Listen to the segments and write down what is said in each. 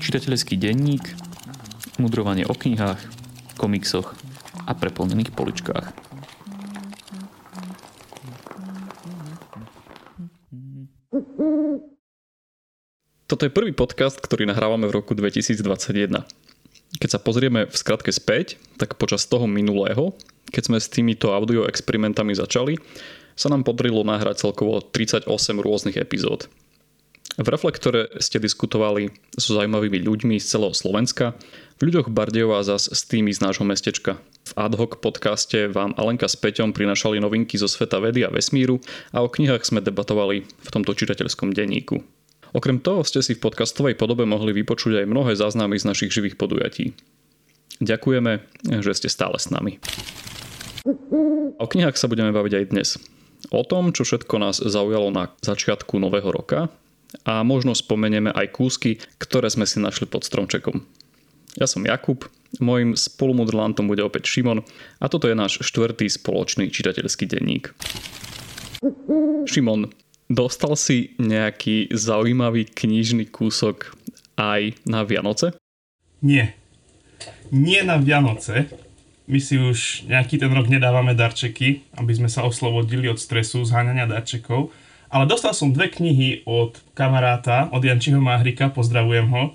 Čitateľský denník, mudrovanie o knihách, komiksoch a preplnených poličkách. Toto je prvý podcast, ktorý nahrávame v roku 2021. Keď sa pozrieme v skratke späť, tak počas toho minulého, keď sme s týmito audio experimentami začali, sa nám podarilo nahrať celkovo 38 rôznych epizód. V Reflektore ste diskutovali so zaujímavými ľuďmi z celého Slovenska, v ľuďoch Bardejova zas s tými z nášho mestečka. V ad hoc podcaste vám Alenka s Peťom prinašali novinky zo sveta vedy a vesmíru a o knihách sme debatovali v tomto čitateľskom denníku. Okrem toho ste si v podcastovej podobe mohli vypočuť aj mnohé záznamy z našich živých podujatí. Ďakujeme, že ste stále s nami. O knihách sa budeme baviť aj dnes. O tom, čo všetko nás zaujalo na začiatku nového roka a možno spomenieme aj kúsky, ktoré sme si našli pod stromčekom. Ja som Jakub, môjim spolumodrlantom bude opäť Šimon a toto je náš štvrtý spoločný čitateľský denník. Šimon, Dostal si nejaký zaujímavý knižný kúsok aj na Vianoce? Nie. Nie na Vianoce. My si už nejaký ten rok nedávame darčeky, aby sme sa oslobodili od stresu zháňania darčekov. Ale dostal som dve knihy od kamaráta, od Jančiho Máhrika, pozdravujem ho,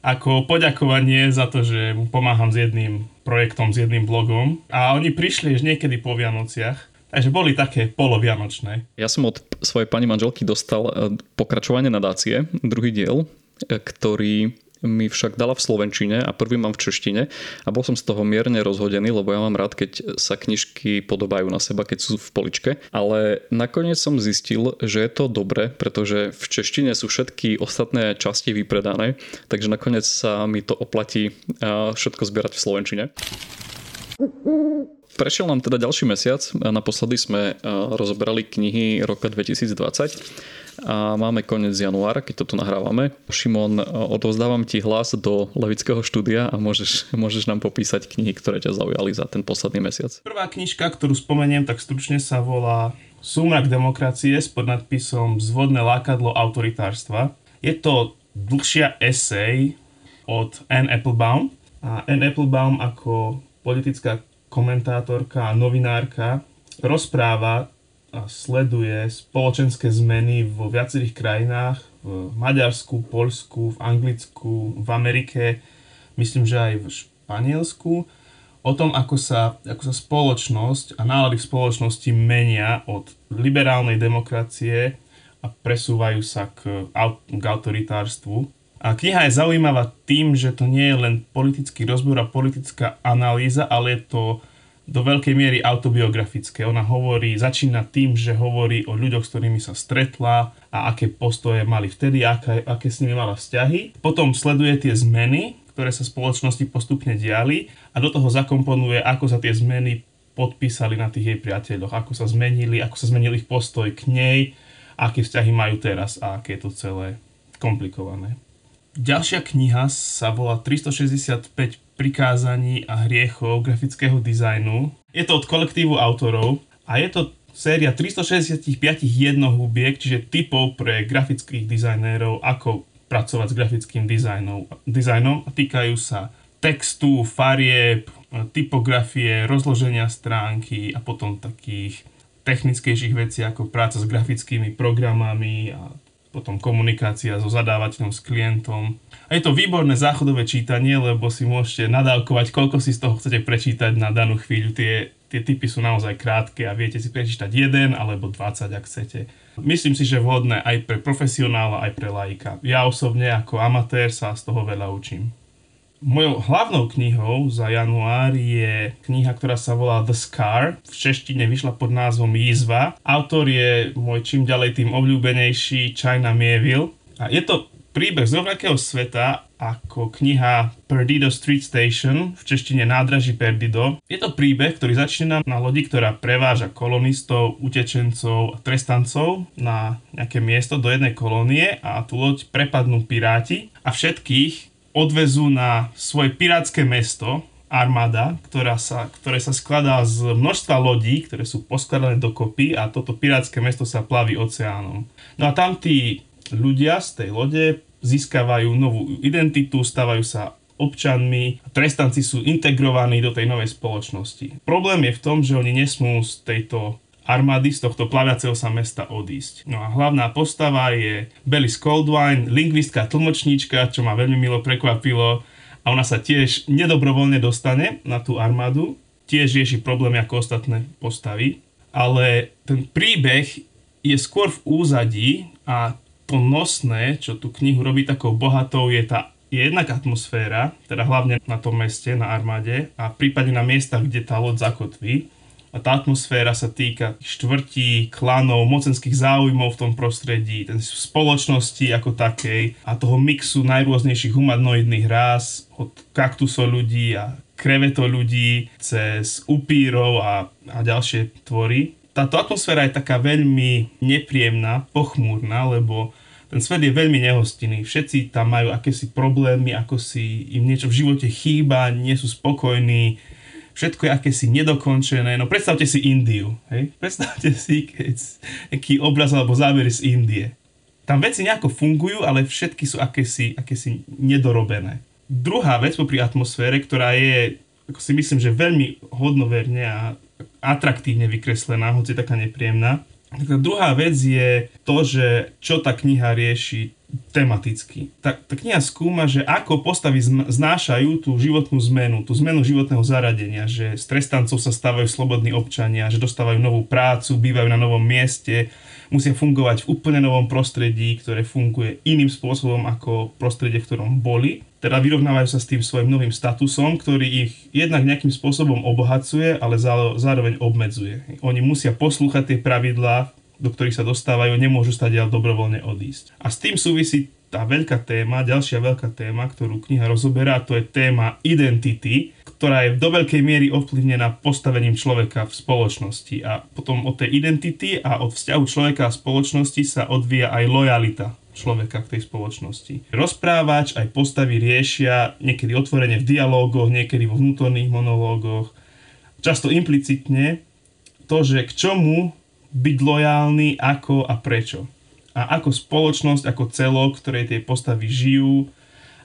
ako poďakovanie za to, že mu pomáham s jedným projektom, s jedným blogom. A oni prišli už niekedy po Vianociach Takže boli také polovianočné. Ja som od svojej pani manželky dostal e, pokračovanie nadácie, druhý diel, e, ktorý mi však dala v slovenčine a prvý mám v češtine a bol som z toho mierne rozhodený, lebo ja mám rád, keď sa knižky podobajú na seba, keď sú v poličke. Ale nakoniec som zistil, že je to dobre, pretože v češtine sú všetky ostatné časti vypredané, takže nakoniec sa mi to oplatí všetko zbierať v slovenčine. Prešiel nám teda ďalší mesiac. Naposledy sme rozoberali knihy roka 2020 a máme koniec januára, keď toto nahrávame. Šimon, odovzdávam ti hlas do Levického štúdia a môžeš, môžeš nám popísať knihy, ktoré ťa zaujali za ten posledný mesiac. Prvá knižka, ktorú spomeniem, tak stručne sa volá Súmrak demokracie s podnadpisom Zvodné lákadlo autoritárstva. Je to dlhšia esej od Anne Applebaum. A Anne Applebaum ako politická komentátorka a novinárka rozpráva sleduje spoločenské zmeny vo viacerých krajinách, v Maďarsku, Poľsku, v Anglicku, v Amerike, myslím, že aj v Španielsku, o tom, ako sa, ako sa spoločnosť a nálady v spoločnosti menia od liberálnej demokracie a presúvajú sa k, k autoritárstvu. A kniha je zaujímavá tým, že to nie je len politický rozbor a politická analýza, ale je to do veľkej miery autobiografické. Ona hovorí, začína tým, že hovorí o ľuďoch, s ktorými sa stretla a aké postoje mali vtedy, aké, aké s nimi mala vzťahy. Potom sleduje tie zmeny, ktoré sa spoločnosti postupne diali a do toho zakomponuje, ako sa tie zmeny podpísali na tých jej priateľoch, ako sa zmenili, ako sa zmenil ich postoj k nej, aké vzťahy majú teraz a aké je to celé komplikované. Ďalšia kniha sa volá 365 prikázaní a hriechov grafického dizajnu. Je to od kolektívu autorov a je to séria 365 jednohúbiek, čiže typov pre grafických dizajnérov, ako pracovať s grafickým dizajnom, dizajnom týkajú sa textu, farieb, typografie, rozloženia stránky a potom takých technickejších vecí ako práca s grafickými programami a potom komunikácia so zadávateľom, s klientom. A je to výborné záchodové čítanie, lebo si môžete nadávkovať, koľko si z toho chcete prečítať na danú chvíľu. Tie, tie typy sú naozaj krátke a viete si prečítať jeden alebo 20, ak chcete. Myslím si, že vhodné aj pre profesionála, aj pre laika. Ja osobne ako amatér sa z toho veľa učím. Mojou hlavnou knihou za január je kniha, ktorá sa volá The Scar. V češtine vyšla pod názvom Jízva. Autor je môj čím ďalej tým obľúbenejší China Mieville. A je to príbeh z rovnakého sveta ako kniha Perdido Street Station, v češtine nádraží Perdido. Je to príbeh, ktorý začína na lodi, ktorá preváža kolonistov, utečencov a trestancov na nejaké miesto do jednej kolónie a tú loď prepadnú piráti a všetkých odvezú na svoje pirátske mesto, armáda, ktorá sa, ktoré sa skladá z množstva lodí, ktoré sú poskladané dokopy a toto pirátske mesto sa plaví oceánom. No a tam tí ľudia z tej lode získavajú novú identitu, stávajú sa občanmi, trestanci sú integrovaní do tej novej spoločnosti. Problém je v tom, že oni nesmú z tejto armády z tohto plaviaceho sa mesta odísť. No a hlavná postava je Belly Coldwine, lingvistka, tlmočníčka, čo ma veľmi milo prekvapilo a ona sa tiež nedobrovoľne dostane na tú armádu, tiež rieši problémy ako ostatné postavy, ale ten príbeh je skôr v úzadí a to nosné, čo tú knihu robí takou bohatou, je tá je jednak atmosféra, teda hlavne na tom meste, na armáde a prípadne na miestach, kde tá loď zakotví. A tá atmosféra sa týka štvrtí, klanov, mocenských záujmov v tom prostredí, ten spoločnosti ako takej a toho mixu najrôznejších humanoidných rás, od kaktusov ľudí a kreveto ľudí, cez upírov a, a ďalšie tvory. Táto atmosféra je taká veľmi nepríjemná, pochmúrna, lebo ten svet je veľmi nehostinný. Všetci tam majú akési problémy, ako si im niečo v živote chýba, nie sú spokojní, všetko je akési nedokončené. No predstavte si Indiu, hej? Predstavte si keď, aký obraz alebo zábery z Indie. Tam veci nejako fungujú, ale všetky sú akési, akési nedorobené. Druhá vec pri atmosfére, ktorá je, ako si myslím, že veľmi hodnoverne a atraktívne vykreslená, hoci taká nepríjemná, tá druhá vec je to, že čo tá kniha rieši tematicky. Tá, tá kniha skúma, že ako postavy znášajú tú životnú zmenu, tú zmenu životného zaradenia, že z trestancov sa stávajú slobodní občania, že dostávajú novú prácu, bývajú na novom mieste, musia fungovať v úplne novom prostredí, ktoré funguje iným spôsobom ako prostredie, v ktorom boli. Teda vyrovnávajú sa s tým svojim novým statusom, ktorý ich jednak nejakým spôsobom obohacuje, ale zároveň obmedzuje. Oni musia poslúchať tie pravidlá, do ktorých sa dostávajú, nemôžu stať dobrovoľne odísť. A s tým súvisí tá veľká téma, ďalšia veľká téma, ktorú kniha rozoberá, to je téma identity, ktorá je do veľkej miery ovplyvnená postavením človeka v spoločnosti. A potom od tej identity a od vzťahu človeka a spoločnosti sa odvíja aj lojalita človeka k tej spoločnosti. Rozprávač aj postavy riešia niekedy otvorene v dialógoch, niekedy vo vnútorných monológoch, často implicitne to, že k čomu byť lojálny, ako a prečo. A ako spoločnosť, ako celok, ktorej tie postavy žijú,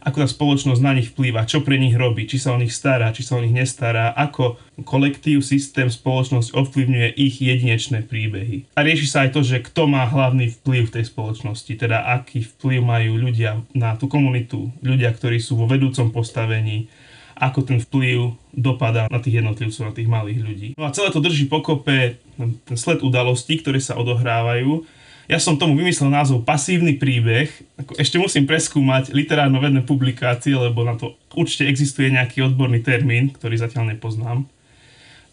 ako tá spoločnosť na nich vplýva, čo pre nich robí, či sa o nich stará, či sa o nich nestará, ako kolektív, systém, spoločnosť ovplyvňuje ich jedinečné príbehy. A rieši sa aj to, že kto má hlavný vplyv v tej spoločnosti, teda aký vplyv majú ľudia na tú komunitu, ľudia, ktorí sú vo vedúcom postavení, ako ten vplyv dopadá na tých jednotlivcov, na tých malých ľudí. No a celé to drží pokope ten sled udalostí, ktoré sa odohrávajú. Ja som tomu vymyslel názov Pasívny príbeh. Ešte musím preskúmať literárno-vedné publikácie, lebo na to určite existuje nejaký odborný termín, ktorý zatiaľ nepoznám.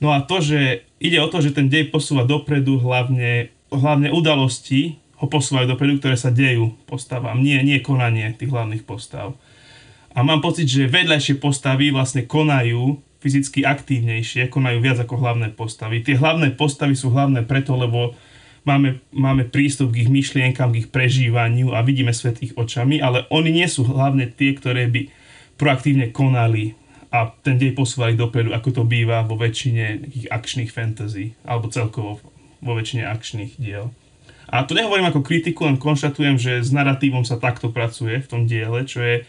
No a to, že ide o to, že ten dej posúva dopredu, hlavne, hlavne udalosti ho posúvajú dopredu, ktoré sa dejú postavám, nie, nie konanie tých hlavných postav. A mám pocit, že vedľajšie postavy vlastne konajú fyzicky aktívnejšie, konajú viac ako hlavné postavy. Tie hlavné postavy sú hlavné preto, lebo máme, máme prístup k ich myšlienkam, k ich prežívaniu a vidíme svet ich očami, ale oni nie sú hlavne tie, ktoré by proaktívne konali a ten dej posúvali dopredu, ako to býva vo väčšine takých akčných fantasy, alebo celkovo vo väčšine akčných diel. A to nehovorím ako kritiku, len konštatujem, že s narratívom sa takto pracuje v tom diele, čo je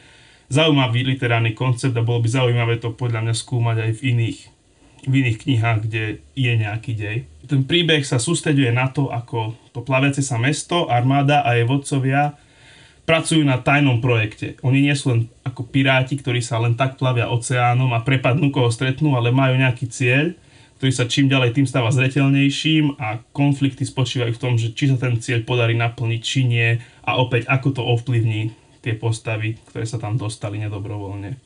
zaujímavý literárny koncept a bolo by zaujímavé to podľa mňa skúmať aj v iných, v iných knihách, kde je nejaký dej. Ten príbeh sa sústreďuje na to, ako to plaviace sa mesto, armáda a jej vodcovia pracujú na tajnom projekte. Oni nie sú len ako piráti, ktorí sa len tak plavia oceánom a prepadnú, koho stretnú, ale majú nejaký cieľ, ktorý sa čím ďalej tým stáva zretelnejším a konflikty spočívajú v tom, že či sa ten cieľ podarí naplniť, či nie a opäť ako to ovplyvní tie postavy, ktoré sa tam dostali nedobrovoľne.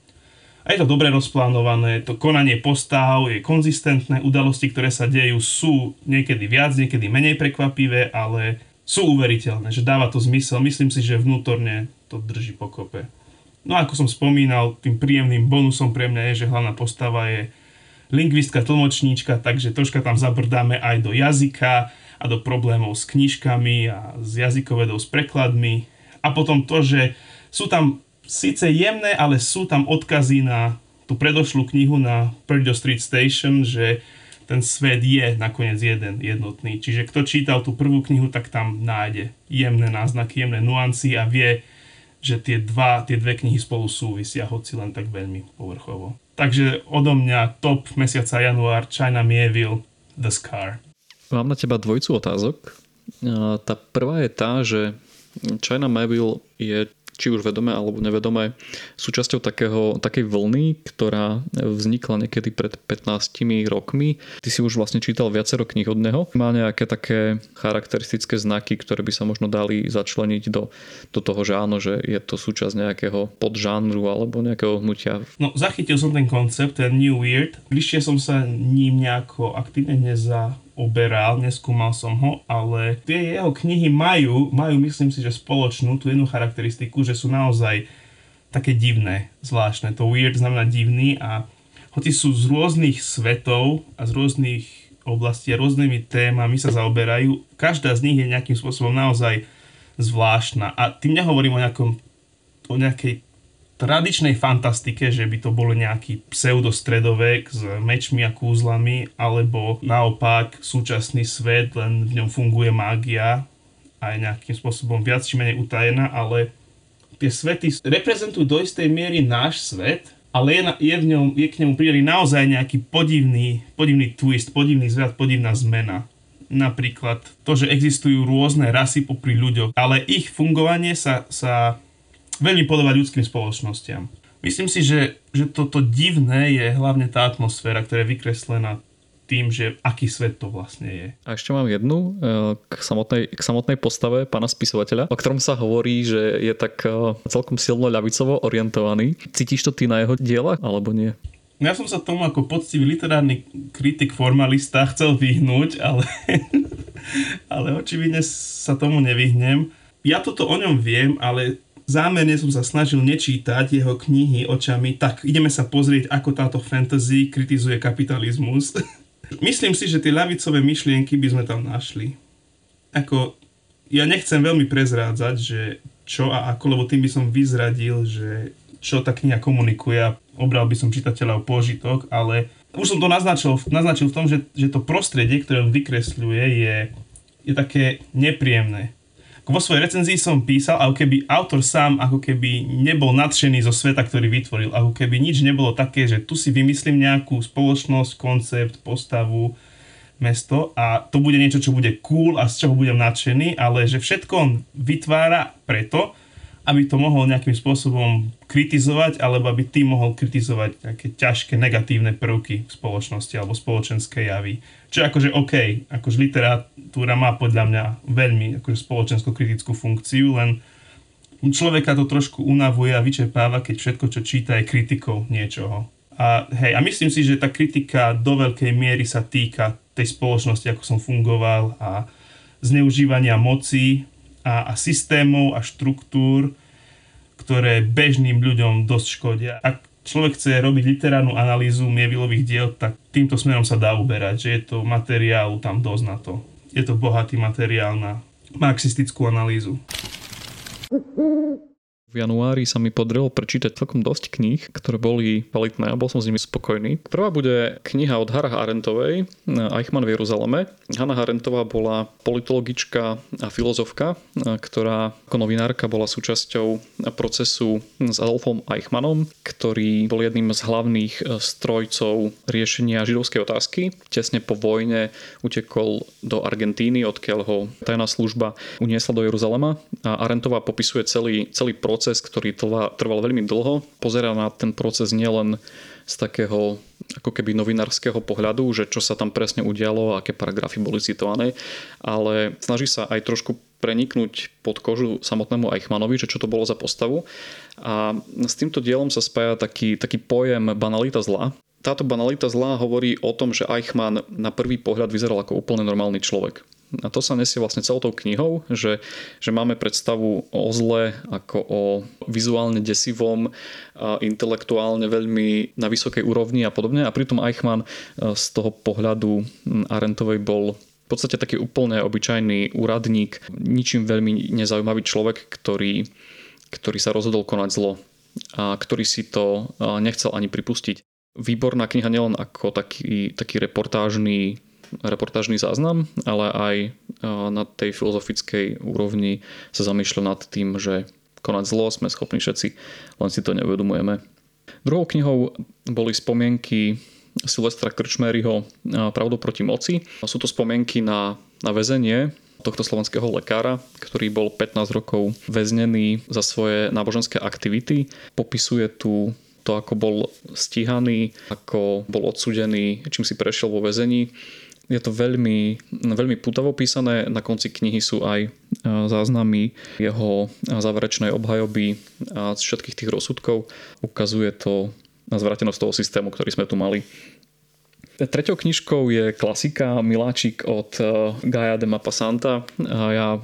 A je to dobre rozplánované, to konanie postav je konzistentné, udalosti, ktoré sa dejú, sú niekedy viac, niekedy menej prekvapivé, ale sú uveriteľné, že dáva to zmysel. Myslím si, že vnútorne to drží pokope. No a ako som spomínal, tým príjemným bonusom pre mňa je, že hlavná postava je lingvistka, tlmočníčka, takže troška tam zabrdáme aj do jazyka a do problémov s knižkami a s jazykovedou, s prekladmi. A potom to, že sú tam síce jemné, ale sú tam odkazy na tú predošlú knihu na Perdido Street Station, že ten svet je nakoniec jeden, jednotný. Čiže kto čítal tú prvú knihu, tak tam nájde jemné náznaky, jemné nuancy a vie, že tie, dva, tie dve knihy spolu súvisia, hoci len tak veľmi povrchovo. Takže odo mňa top mesiaca január, China Mieville, The Scar. Mám na teba dvojcu otázok. Tá prvá je tá, že China Mieville je či už vedome alebo nevedome, súčasťou takého, takej vlny, ktorá vznikla niekedy pred 15 rokmi. Ty si už vlastne čítal viacero kníh od neho. Má nejaké také charakteristické znaky, ktoré by sa možno dali začleniť do, do toho, že áno, že je to súčasť nejakého podžánru alebo nejakého hnutia. No, zachytil som ten koncept, ten New Weird. Bližšie som sa ním nejako aktívne neza oberal, neskúmal som ho, ale tie jeho knihy majú, majú myslím si, že spoločnú tú jednu charakteristiku, že sú naozaj také divné, zvláštne. To weird znamená divný a hoci sú z rôznych svetov a z rôznych oblastí a rôznymi témami sa zaoberajú, každá z nich je nejakým spôsobom naozaj zvláštna. A tým nehovorím o, nejakom, o nejakej tradičnej fantastike, že by to bol nejaký pseudostredovek s mečmi a kúzlami, alebo naopak súčasný svet, len v ňom funguje mágia a je nejakým spôsobom viac či menej utajená, ale tie svety reprezentujú do istej miery náš svet, ale je, na, je, v ňom, je k nemu pridaný naozaj nejaký podivný, podivný twist, podivný zvrat, podivná zmena. Napríklad to, že existujú rôzne rasy popri ľuďoch, ale ich fungovanie sa, sa veľmi podobať ľudským spoločnostiam. Myslím si, že, že toto divné je hlavne tá atmosféra, ktorá je vykreslená tým, že aký svet to vlastne je. A ešte mám jednu e, k samotnej, k samotnej postave pána spisovateľa, o ktorom sa hovorí, že je tak e, celkom silno ľavicovo orientovaný. Cítiš to ty na jeho dielach, alebo nie? Ja som sa tomu ako poctivý literárny kritik formalista chcel vyhnúť, ale, ale očividne sa tomu nevyhnem. Ja toto o ňom viem, ale zámerne som sa snažil nečítať jeho knihy očami, tak ideme sa pozrieť, ako táto fantasy kritizuje kapitalizmus. Myslím si, že tie ľavicové myšlienky by sme tam našli. Ako, ja nechcem veľmi prezrádzať, že čo a ako, lebo tým by som vyzradil, že čo tá kniha komunikuje a obral by som čitateľa o požitok, ale už som to naznačil, naznačil v tom, že, že to prostredie, ktoré on vykresľuje, je, je také nepríjemné vo svojej recenzii som písal, ako keby autor sám ako keby nebol nadšený zo sveta, ktorý vytvoril. Ako keby nič nebolo také, že tu si vymyslím nejakú spoločnosť, koncept, postavu, mesto a to bude niečo, čo bude cool a z čoho budem nadšený, ale že všetko on vytvára preto, aby to mohol nejakým spôsobom kritizovať, alebo aby ty mohol kritizovať nejaké ťažké negatívne prvky v spoločnosti alebo spoločenské javy. Čo je akože OK, akože literatúra má podľa mňa veľmi akože spoločensko-kritickú funkciu, len človeka to trošku unavuje a vyčerpáva, keď všetko, čo číta, je kritikou niečoho. A, hej, a myslím si, že tá kritika do veľkej miery sa týka tej spoločnosti, ako som fungoval a zneužívania moci a, a systémov a štruktúr, ktoré bežným ľuďom dosť škodia. Ak človek chce robiť literárnu analýzu Mievilových diel, tak týmto smerom sa dá uberať, že je to materiál tam dosť na to. Je to bohatý materiál na marxistickú analýzu. V januári sa mi podarilo prečítať celkom dosť kníh, ktoré boli kvalitné a bol som s nimi spokojný. Prvá bude kniha od Hara Arentovej, Eichmann v Jeruzaleme. Hanna Arentová bola politologička a filozofka, ktorá ako novinárka bola súčasťou procesu s Adolfom Eichmannom, ktorý bol jedným z hlavných e, strojcov riešenia židovskej otázky. Tesne po vojne utekol do Argentíny, odkiaľ ho tajná služba uniesla do Jeruzalema a Arentová popisuje celý, celý proces proces, ktorý trval, veľmi dlho. Pozerá na ten proces nielen z takého ako keby novinárskeho pohľadu, že čo sa tam presne udialo, aké paragrafy boli citované, ale snaží sa aj trošku preniknúť pod kožu samotnému Eichmannovi, že čo to bolo za postavu. A s týmto dielom sa spája taký, taký pojem banalita zla. Táto banalita zla hovorí o tom, že Eichmann na prvý pohľad vyzeral ako úplne normálny človek. A to sa nesie vlastne celou tou knihou, že, že máme predstavu o zle ako o vizuálne desivom, a intelektuálne veľmi na vysokej úrovni a podobne. A pritom Eichmann e, z toho pohľadu Arentovej bol v podstate taký úplne obyčajný úradník, ničím veľmi nezaujímavý človek, ktorý, ktorý sa rozhodol konať zlo a ktorý si to e, nechcel ani pripustiť. výborná kniha nielen ako taký, taký reportážny reportážny záznam, ale aj na tej filozofickej úrovni sa zamýšľa nad tým, že konať zlo sme schopní všetci, len si to neuvedomujeme. Druhou knihou boli spomienky Silvestra Krčmeryho Pravdo proti moci. Sú to spomienky na, na väzenie tohto slovenského lekára, ktorý bol 15 rokov väznený za svoje náboženské aktivity. Popisuje tu to, ako bol stíhaný, ako bol odsudený, čím si prešiel vo väzení. Je to veľmi, veľmi putavo písané, na konci knihy sú aj záznamy jeho záverečnej obhajoby a z všetkých tých rozsudkov. Ukazuje to na zvratenosť toho systému, ktorý sme tu mali. Treťou knižkou je klasika Miláčik od Gaia de Mapasanta. Ja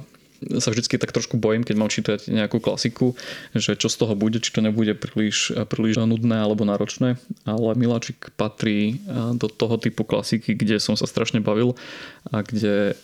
sa vždycky tak trošku bojím, keď mám čítať nejakú klasiku, že čo z toho bude, či to nebude príliš, príliš nudné alebo náročné, ale Miláčik patrí do toho typu klasiky, kde som sa strašne bavil a kde,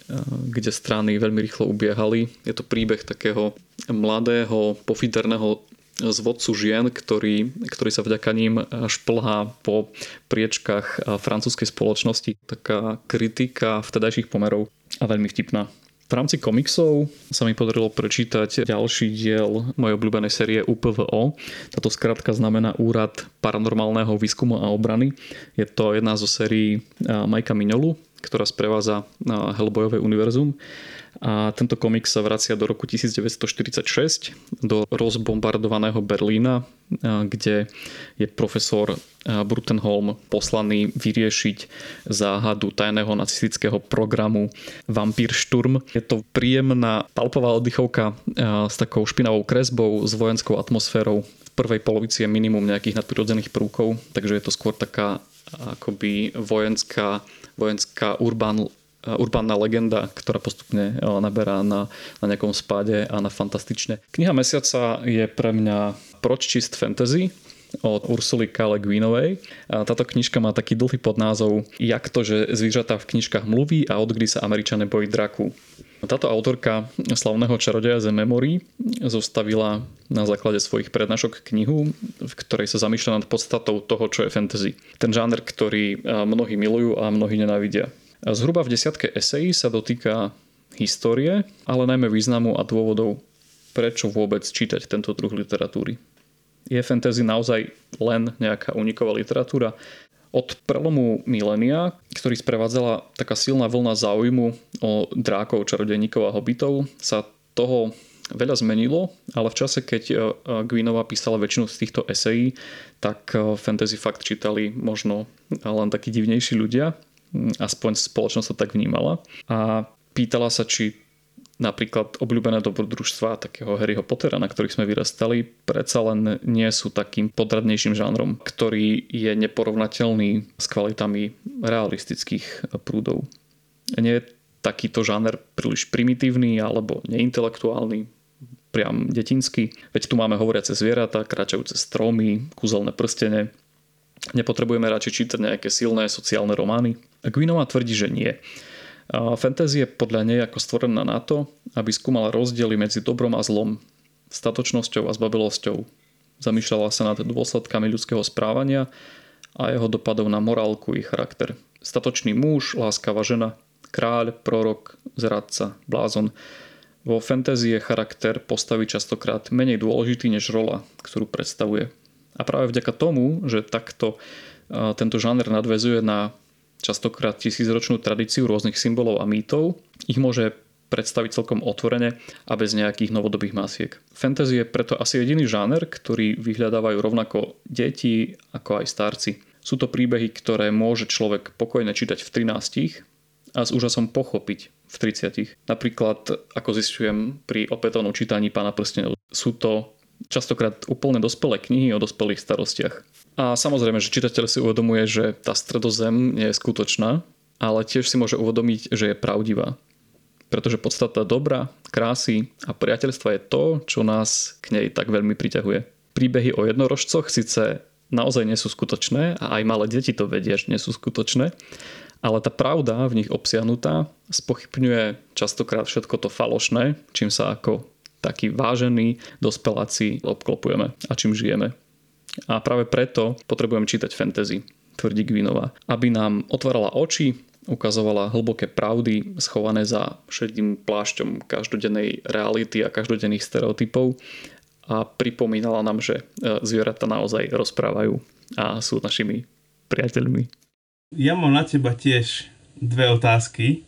kde strany veľmi rýchlo ubiehali. Je to príbeh takého mladého, pofiderného z vodcu žien, ktorý, ktorý sa vďaka ním šplhá po priečkách francúzskej spoločnosti. Taká kritika vtedajších pomerov a veľmi vtipná. V rámci komiksov sa mi podarilo prečítať ďalší diel mojej obľúbenej série UPVO. Táto skratka znamená Úrad paranormálneho výskumu a obrany. Je to jedna zo sérií Majka Minolu, ktorá sprevádza Hellboyové univerzum a tento komik sa vracia do roku 1946 do rozbombardovaného Berlína, kde je profesor Brutenholm poslaný vyriešiť záhadu tajného nacistického programu Vampír Sturm. Je to príjemná palpová oddychovka s takou špinavou kresbou, s vojenskou atmosférou. V prvej polovici je minimum nejakých nadprirodzených prúkov, takže je to skôr taká akoby vojenská, vojenská urbán urbánna legenda, ktorá postupne naberá na, na nejakom spáde a na fantastične. Kniha mesiaca je pre mňa Proč čist fantasy od Ursuly K. Le Guinovej. Táto knižka má taký dlhý podnázov Jak to, že zvieratá v knižkách mluví a odkedy sa Američane bojí draku. Táto autorka slavného čarodeja The Memory zostavila na základe svojich prednášok knihu, v ktorej sa zamýšľa nad podstatou toho, čo je fantasy. Ten žáner, ktorý mnohí milujú a mnohí nenávidia. Zhruba v desiatke esejí sa dotýka histórie, ale najmä významu a dôvodov, prečo vôbec čítať tento druh literatúry. Je fantasy naozaj len nejaká uniková literatúra? Od prelomu milénia, ktorý sprevádzala taká silná vlna záujmu o drákov, čarodejníkov a hobitov, sa toho veľa zmenilo, ale v čase, keď e, Gwynova písala väčšinu z týchto esejí, tak e, fantasy fakt čítali možno len takí divnejší ľudia aspoň spoločnosť to tak vnímala. A pýtala sa, či napríklad obľúbené dobrodružstva takého Harryho Pottera, na ktorých sme vyrastali, predsa len nie sú takým podradnejším žánrom, ktorý je neporovnateľný s kvalitami realistických prúdov. Nie je takýto žáner príliš primitívny alebo neintelektuálny, priam detinský. Veď tu máme hovoriace zvieratá, kráčajúce stromy, kúzelné prstene. Nepotrebujeme radšej čítať nejaké silné sociálne romány. Guinová tvrdí, že nie. Fantasy je podľa nej ako stvorená na to, aby skúmala rozdiely medzi dobrom a zlom, statočnosťou a zbabelosťou. Zamýšľala sa nad dôsledkami ľudského správania a jeho dopadov na morálku i charakter. Statočný muž, láskavá žena, kráľ, prorok, zradca, blázon. Vo fantasy je charakter postavy častokrát menej dôležitý než rola, ktorú predstavuje. A práve vďaka tomu, že takto tento žáner nadvezuje na častokrát tisícročnú tradíciu rôznych symbolov a mýtov, ich môže predstaviť celkom otvorene a bez nejakých novodobých masiek. Fantasy je preto asi jediný žáner, ktorý vyhľadávajú rovnako deti ako aj starci. Sú to príbehy, ktoré môže človek pokojne čítať v 13 a s úžasom pochopiť v 30. Napríklad, ako zistujem pri opätovnom čítaní Pána prstenov, sú to častokrát úplne dospelé knihy o dospelých starostiach. A samozrejme, že čitateľ si uvedomuje, že tá stredozem nie je skutočná, ale tiež si môže uvedomiť, že je pravdivá. Pretože podstata dobra, krásy a priateľstva je to, čo nás k nej tak veľmi priťahuje. Príbehy o jednorožcoch síce naozaj nie sú skutočné a aj malé deti to vedia, že nie sú skutočné, ale tá pravda v nich obsiahnutá spochybňuje častokrát všetko to falošné, čím sa ako takí vážení dospeláci obklopujeme a čím žijeme. A práve preto potrebujem čítať fantasy. tvrdí Gvinová. Aby nám otvárala oči, ukazovala hlboké pravdy schované za šedým plášťom každodennej reality a každodenných stereotypov a pripomínala nám, že e, zvieratá naozaj rozprávajú a sú našimi priateľmi. Ja mám na teba tiež dve otázky.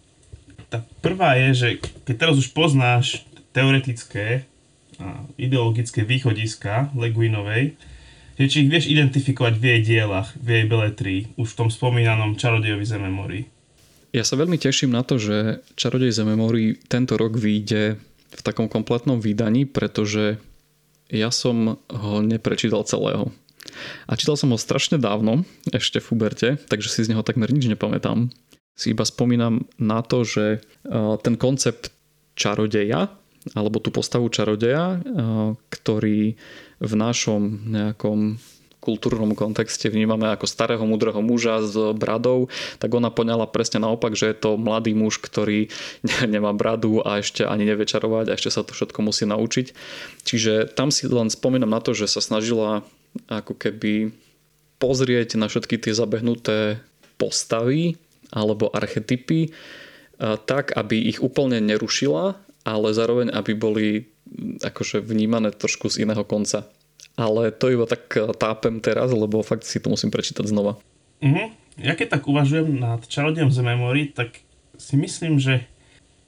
Tá prvá je, že keď teraz už poznáš teoretické a ideologické východiska Leguinovej, že či ich vieš identifikovať v jej dielach, v jej beletrii, už v tom spomínanom Čarodejovi Zeme mori. Ja sa veľmi teším na to, že Čarodej Zeme mori tento rok vyjde v takom kompletnom vydaní, pretože ja som ho neprečítal celého. A čítal som ho strašne dávno, ešte v Uberte, takže si z neho takmer nič nepamätám. Si iba spomínam na to, že ten koncept čarodeja, alebo tú postavu čarodeja, ktorý v našom nejakom kultúrnom kontexte vnímame ako starého mudrého muža s bradou, tak ona poňala presne naopak, že je to mladý muž, ktorý nemá bradu a ešte ani nevie čarovať a ešte sa to všetko musí naučiť. Čiže tam si len spomínam na to, že sa snažila ako keby pozrieť na všetky tie zabehnuté postavy alebo archetypy tak, aby ich úplne nerušila, ale zároveň aby boli akože vnímané trošku z iného konca ale to iba tak eh, tápem teraz, lebo fakt si to musím prečítať znova. Uh-huh. Ja keď tak uvažujem nad Čarodejom z Memory, tak si myslím, že,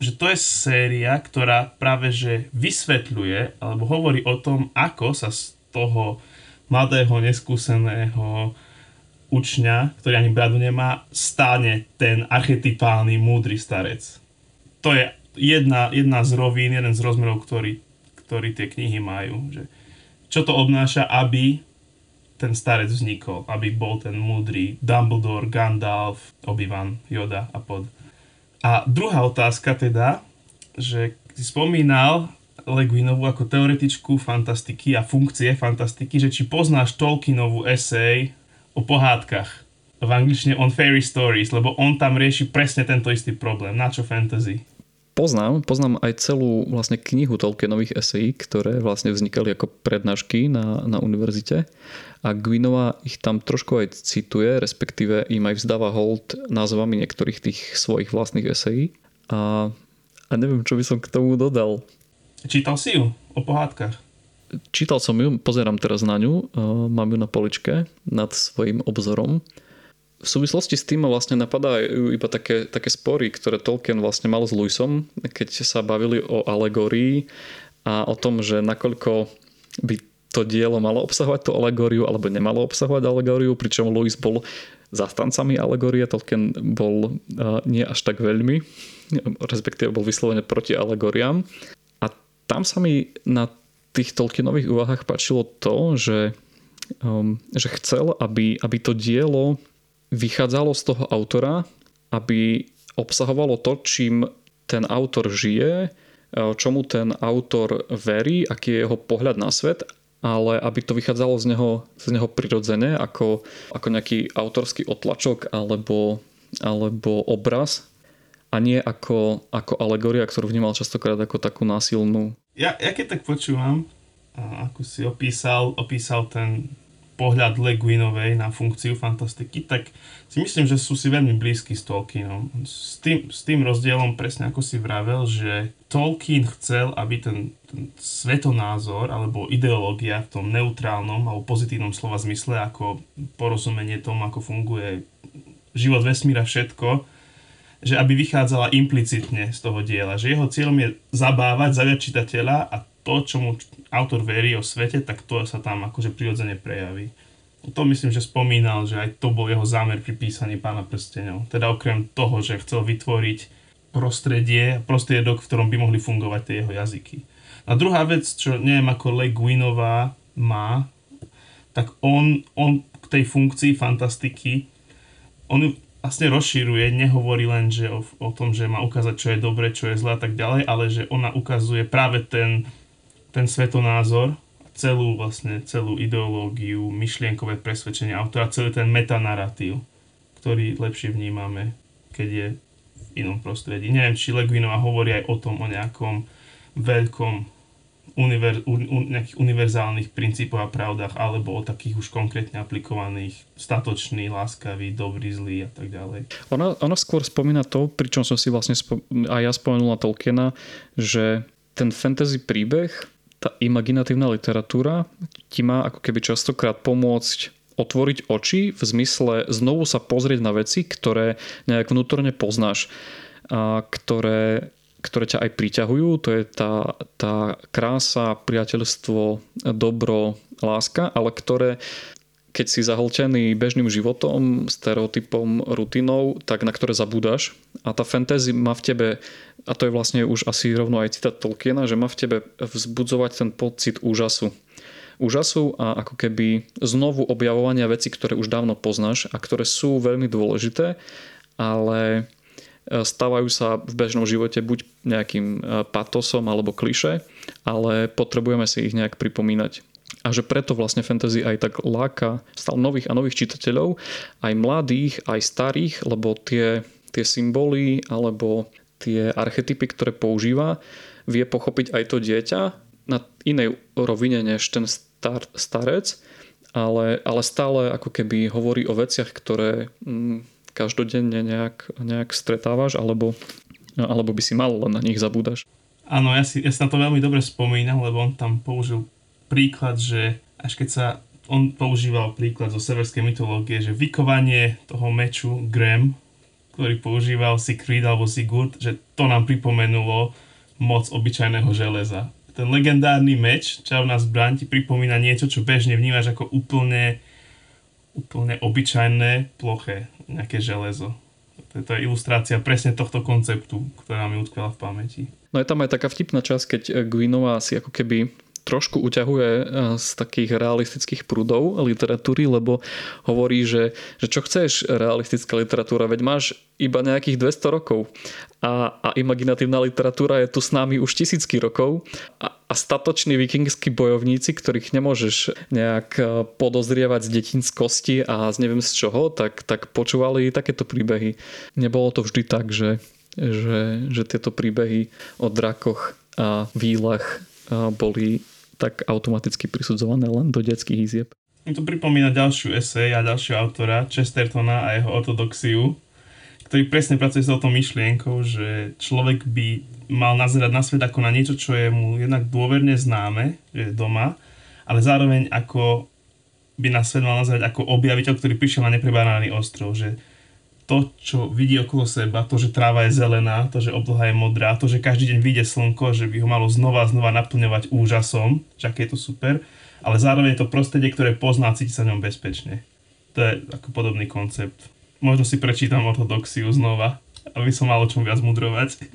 že to je séria, ktorá práve že vysvetľuje alebo hovorí o tom, ako sa z toho mladého, neskúseného učňa, ktorý ani bradu nemá, stane ten archetypálny múdry starec. To je jedna, jedna z rovín, jeden z rozmerov, ktorý, ktorý tie knihy majú. Že čo to obnáša, aby ten starec vznikol, aby bol ten múdry Dumbledore, Gandalf, Obi-Wan, Yoda a pod. A druhá otázka teda, že si spomínal Leguinovú ako teoretičku fantastiky a funkcie fantastiky, že či poznáš Tolkienovú esej o pohádkach v angličtine on fairy stories, lebo on tam rieši presne tento istý problém. Na čo fantasy? Poznám, poznám aj celú vlastne knihu Tolkienových esejí, ktoré vlastne vznikali ako prednášky na, na univerzite a Gwynova ich tam trošku aj cituje, respektíve im aj vzdáva hold názvami niektorých tých svojich vlastných esejí a, a neviem, čo by som k tomu dodal. Čítal si ju o pohádkach? Čítal som ju, pozerám teraz na ňu, mám ju na poličke nad svojim obzorom v súvislosti s tým vlastne napadajú iba také, také spory, ktoré Tolkien vlastne mal s Lewisom, keď sa bavili o alegórii a o tom, že nakoľko by to dielo malo obsahovať tú alegóriu alebo nemalo obsahovať alegóriu, pričom Lewis bol zastancami alegórie, Tolkien bol uh, nie až tak veľmi, respektíve bol vyslovene proti alegóriám. A tam sa mi na tých Tolkienových úvahách páčilo to, že, um, že chcel, aby, aby to dielo vychádzalo z toho autora, aby obsahovalo to, čím ten autor žije, čomu ten autor verí, aký je jeho pohľad na svet, ale aby to vychádzalo z neho, z neho prirodzene ako, ako nejaký autorský otlačok alebo, alebo obraz a nie ako, ako alegoria, ktorú vnímal častokrát ako takú násilnú. Ja, ja keď tak počúvam, ako si opísal, opísal ten pohľad Le Guinovej na funkciu fantastiky, tak si myslím, že sú si veľmi blízky s Tolkienom. S tým, s tým rozdielom, presne ako si vravel, že Tolkien chcel, aby ten, ten svetonázor alebo ideológia v tom neutrálnom alebo pozitívnom slova zmysle, ako porozumenie tomu, ako funguje život vesmíra, všetko, že aby vychádzala implicitne z toho diela. Že jeho cieľom je zabávať, zaviať čitateľa a to, čomu autor verí o svete, tak to sa tam akože prirodzene prejaví. To myslím, že spomínal, že aj to bol jeho zámer pri písaní Pána prstenov. Teda okrem toho, že chcel vytvoriť prostredie, prostriedok, v ktorom by mohli fungovať tie jeho jazyky. A druhá vec, čo neviem ako Le Guinová má, tak on, on k tej funkcii fantastiky, on ju vlastne rozširuje, nehovorí len že o, o tom, že má ukázať, čo je dobre, čo je zlé a tak ďalej, ale že ona ukazuje práve ten, ten svetonázor, celú vlastne celú ideológiu, myšlienkové presvedčenie autora, celý ten metanaratív, ktorý lepšie vnímame, keď je v inom prostredí. Neviem, či Leguinová hovorí aj o tom, o nejakom veľkom univer, un, un, nejakých univerzálnych princípov a pravdách, alebo o takých už konkrétne aplikovaných statočný, láskavý, dobrý, zlý a tak ďalej. Ona, ona skôr spomína to, pričom som si vlastne spo, aj ja spomenula Tolkiena, že ten fantasy príbeh, tá imaginatívna literatúra ti má ako keby častokrát pomôcť otvoriť oči v zmysle znovu sa pozrieť na veci, ktoré nejak vnútorne poznáš a ktoré ktoré ťa aj priťahujú, to je tá, tá krása, priateľstvo, dobro, láska, ale ktoré keď si zahltený bežným životom, stereotypom, rutinou, tak na ktoré zabúdaš. A tá fantasy má v tebe, a to je vlastne už asi rovno aj citát Tolkiena, že má v tebe vzbudzovať ten pocit úžasu. Úžasu a ako keby znovu objavovania veci, ktoré už dávno poznáš a ktoré sú veľmi dôležité, ale E, stávajú sa v bežnom živote buď nejakým e, patosom alebo kliše, ale potrebujeme si ich nejak pripomínať. A že preto vlastne fantasy aj tak láka stále nových a nových čitateľov, aj mladých, aj starých, lebo tie, tie symboly alebo tie archetypy, ktoré používa, vie pochopiť aj to dieťa na inej rovine než ten star, starec, ale, ale stále ako keby hovorí o veciach, ktoré mm, každodenne nejak, nejak stretávaš, alebo, alebo by si mal, len na nich zabúdaš? Áno, ja si, ja si na to veľmi dobre spomínam, lebo on tam použil príklad, že až keď sa on používal príklad zo severskej mytológie, že vykovanie toho meču Graham, ktorý používal Sigrid alebo Sigurd, že to nám pripomenulo moc obyčajného železa. Ten legendárny meč, čarovná zbraň, ti pripomína niečo, čo bežne vnímaš ako úplne úplne obyčajné, ploché, nejaké železo. To je ilustrácia presne tohto konceptu, ktorá mi utkvela v pamäti. No je tam aj taká vtipná časť, keď Guinová si ako keby trošku uťahuje eh, z takých realistických prúdov literatúry, lebo hovorí, že, že čo chceš realistická literatúra, veď máš iba nejakých 200 rokov a, a imaginatívna literatúra je tu s nami už tisícky rokov a, a statoční vikingskí bojovníci, ktorých nemôžeš nejak eh, podozrievať z detinskosti a z neviem z čoho, tak, tak počúvali takéto príbehy. Nebolo to vždy tak, že, že, že tieto príbehy o drakoch a výlach eh, boli tak automaticky prisudzované len do detských izieb. Mi to pripomína ďalšiu esej a ďalšieho autora, Chestertona a jeho ortodoxiu, ktorý presne pracuje s touto myšlienkou, že človek by mal nazerať na svet ako na niečo, čo je mu jednak dôverne známe, že je doma, ale zároveň ako by na svet mal nazerať ako objaviteľ, ktorý prišiel na neprebáraný ostrov, že to, čo vidí okolo seba, to, že tráva je zelená, to, že obloha je modrá, to, že každý deň vyjde slnko, že by ho malo znova a znova naplňovať úžasom, že je to super, ale zároveň je to prostredie, ktoré pozná a cíti sa v ňom bezpečne. To je ako podobný koncept. Možno si prečítam ortodoxiu znova, aby som mal o čom viac mudrovať.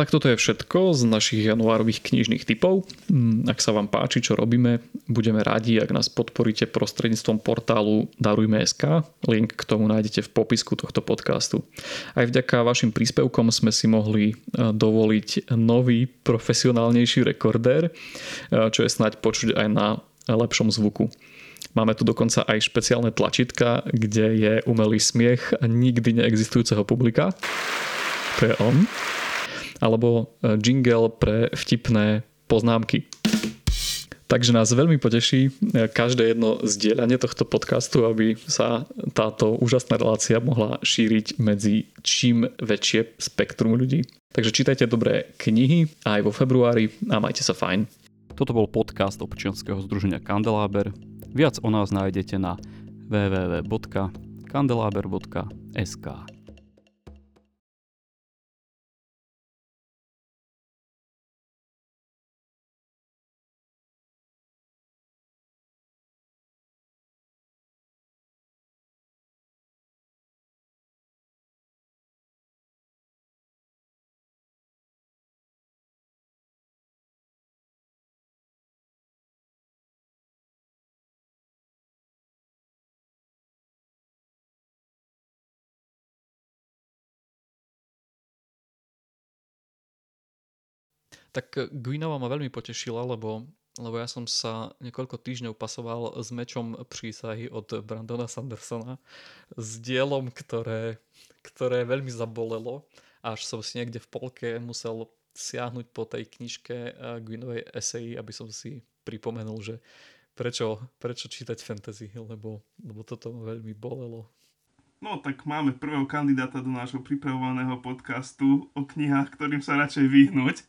Tak toto je všetko z našich januárových knižných typov. Mm, ak sa vám páči, čo robíme, budeme radi, ak nás podporíte prostredníctvom portálu Darujme.sk. Link k tomu nájdete v popisku tohto podcastu. Aj vďaka vašim príspevkom sme si mohli e, dovoliť nový, profesionálnejší rekordér, e, čo je snáď počuť aj na lepšom zvuku. Máme tu dokonca aj špeciálne tlačítka, kde je umelý smiech nikdy neexistujúceho publika. To je on alebo e, jingle pre vtipné poznámky. Takže nás veľmi poteší e, každé jedno zdieľanie tohto podcastu, aby sa táto úžasná relácia mohla šíriť medzi čím väčšie spektrum ľudí. Takže čítajte dobré knihy aj vo februári a majte sa fajn. Toto bol podcast občianského združenia Kandeláber. Viac o nás nájdete na www.kandelaber.sk. Tak Guinova ma veľmi potešila, lebo, lebo ja som sa niekoľko týždňov pasoval s mečom prísahy od Brandona Sandersona s dielom, ktoré, ktoré veľmi zabolelo, až som si niekde v polke musel siahnuť po tej knižke uh, Gwinovej eseji, aby som si pripomenul, že prečo, prečo čítať fantasy, lebo, lebo toto ma veľmi bolelo. No tak máme prvého kandidáta do nášho pripravovaného podcastu o knihách, ktorým sa radšej vyhnúť.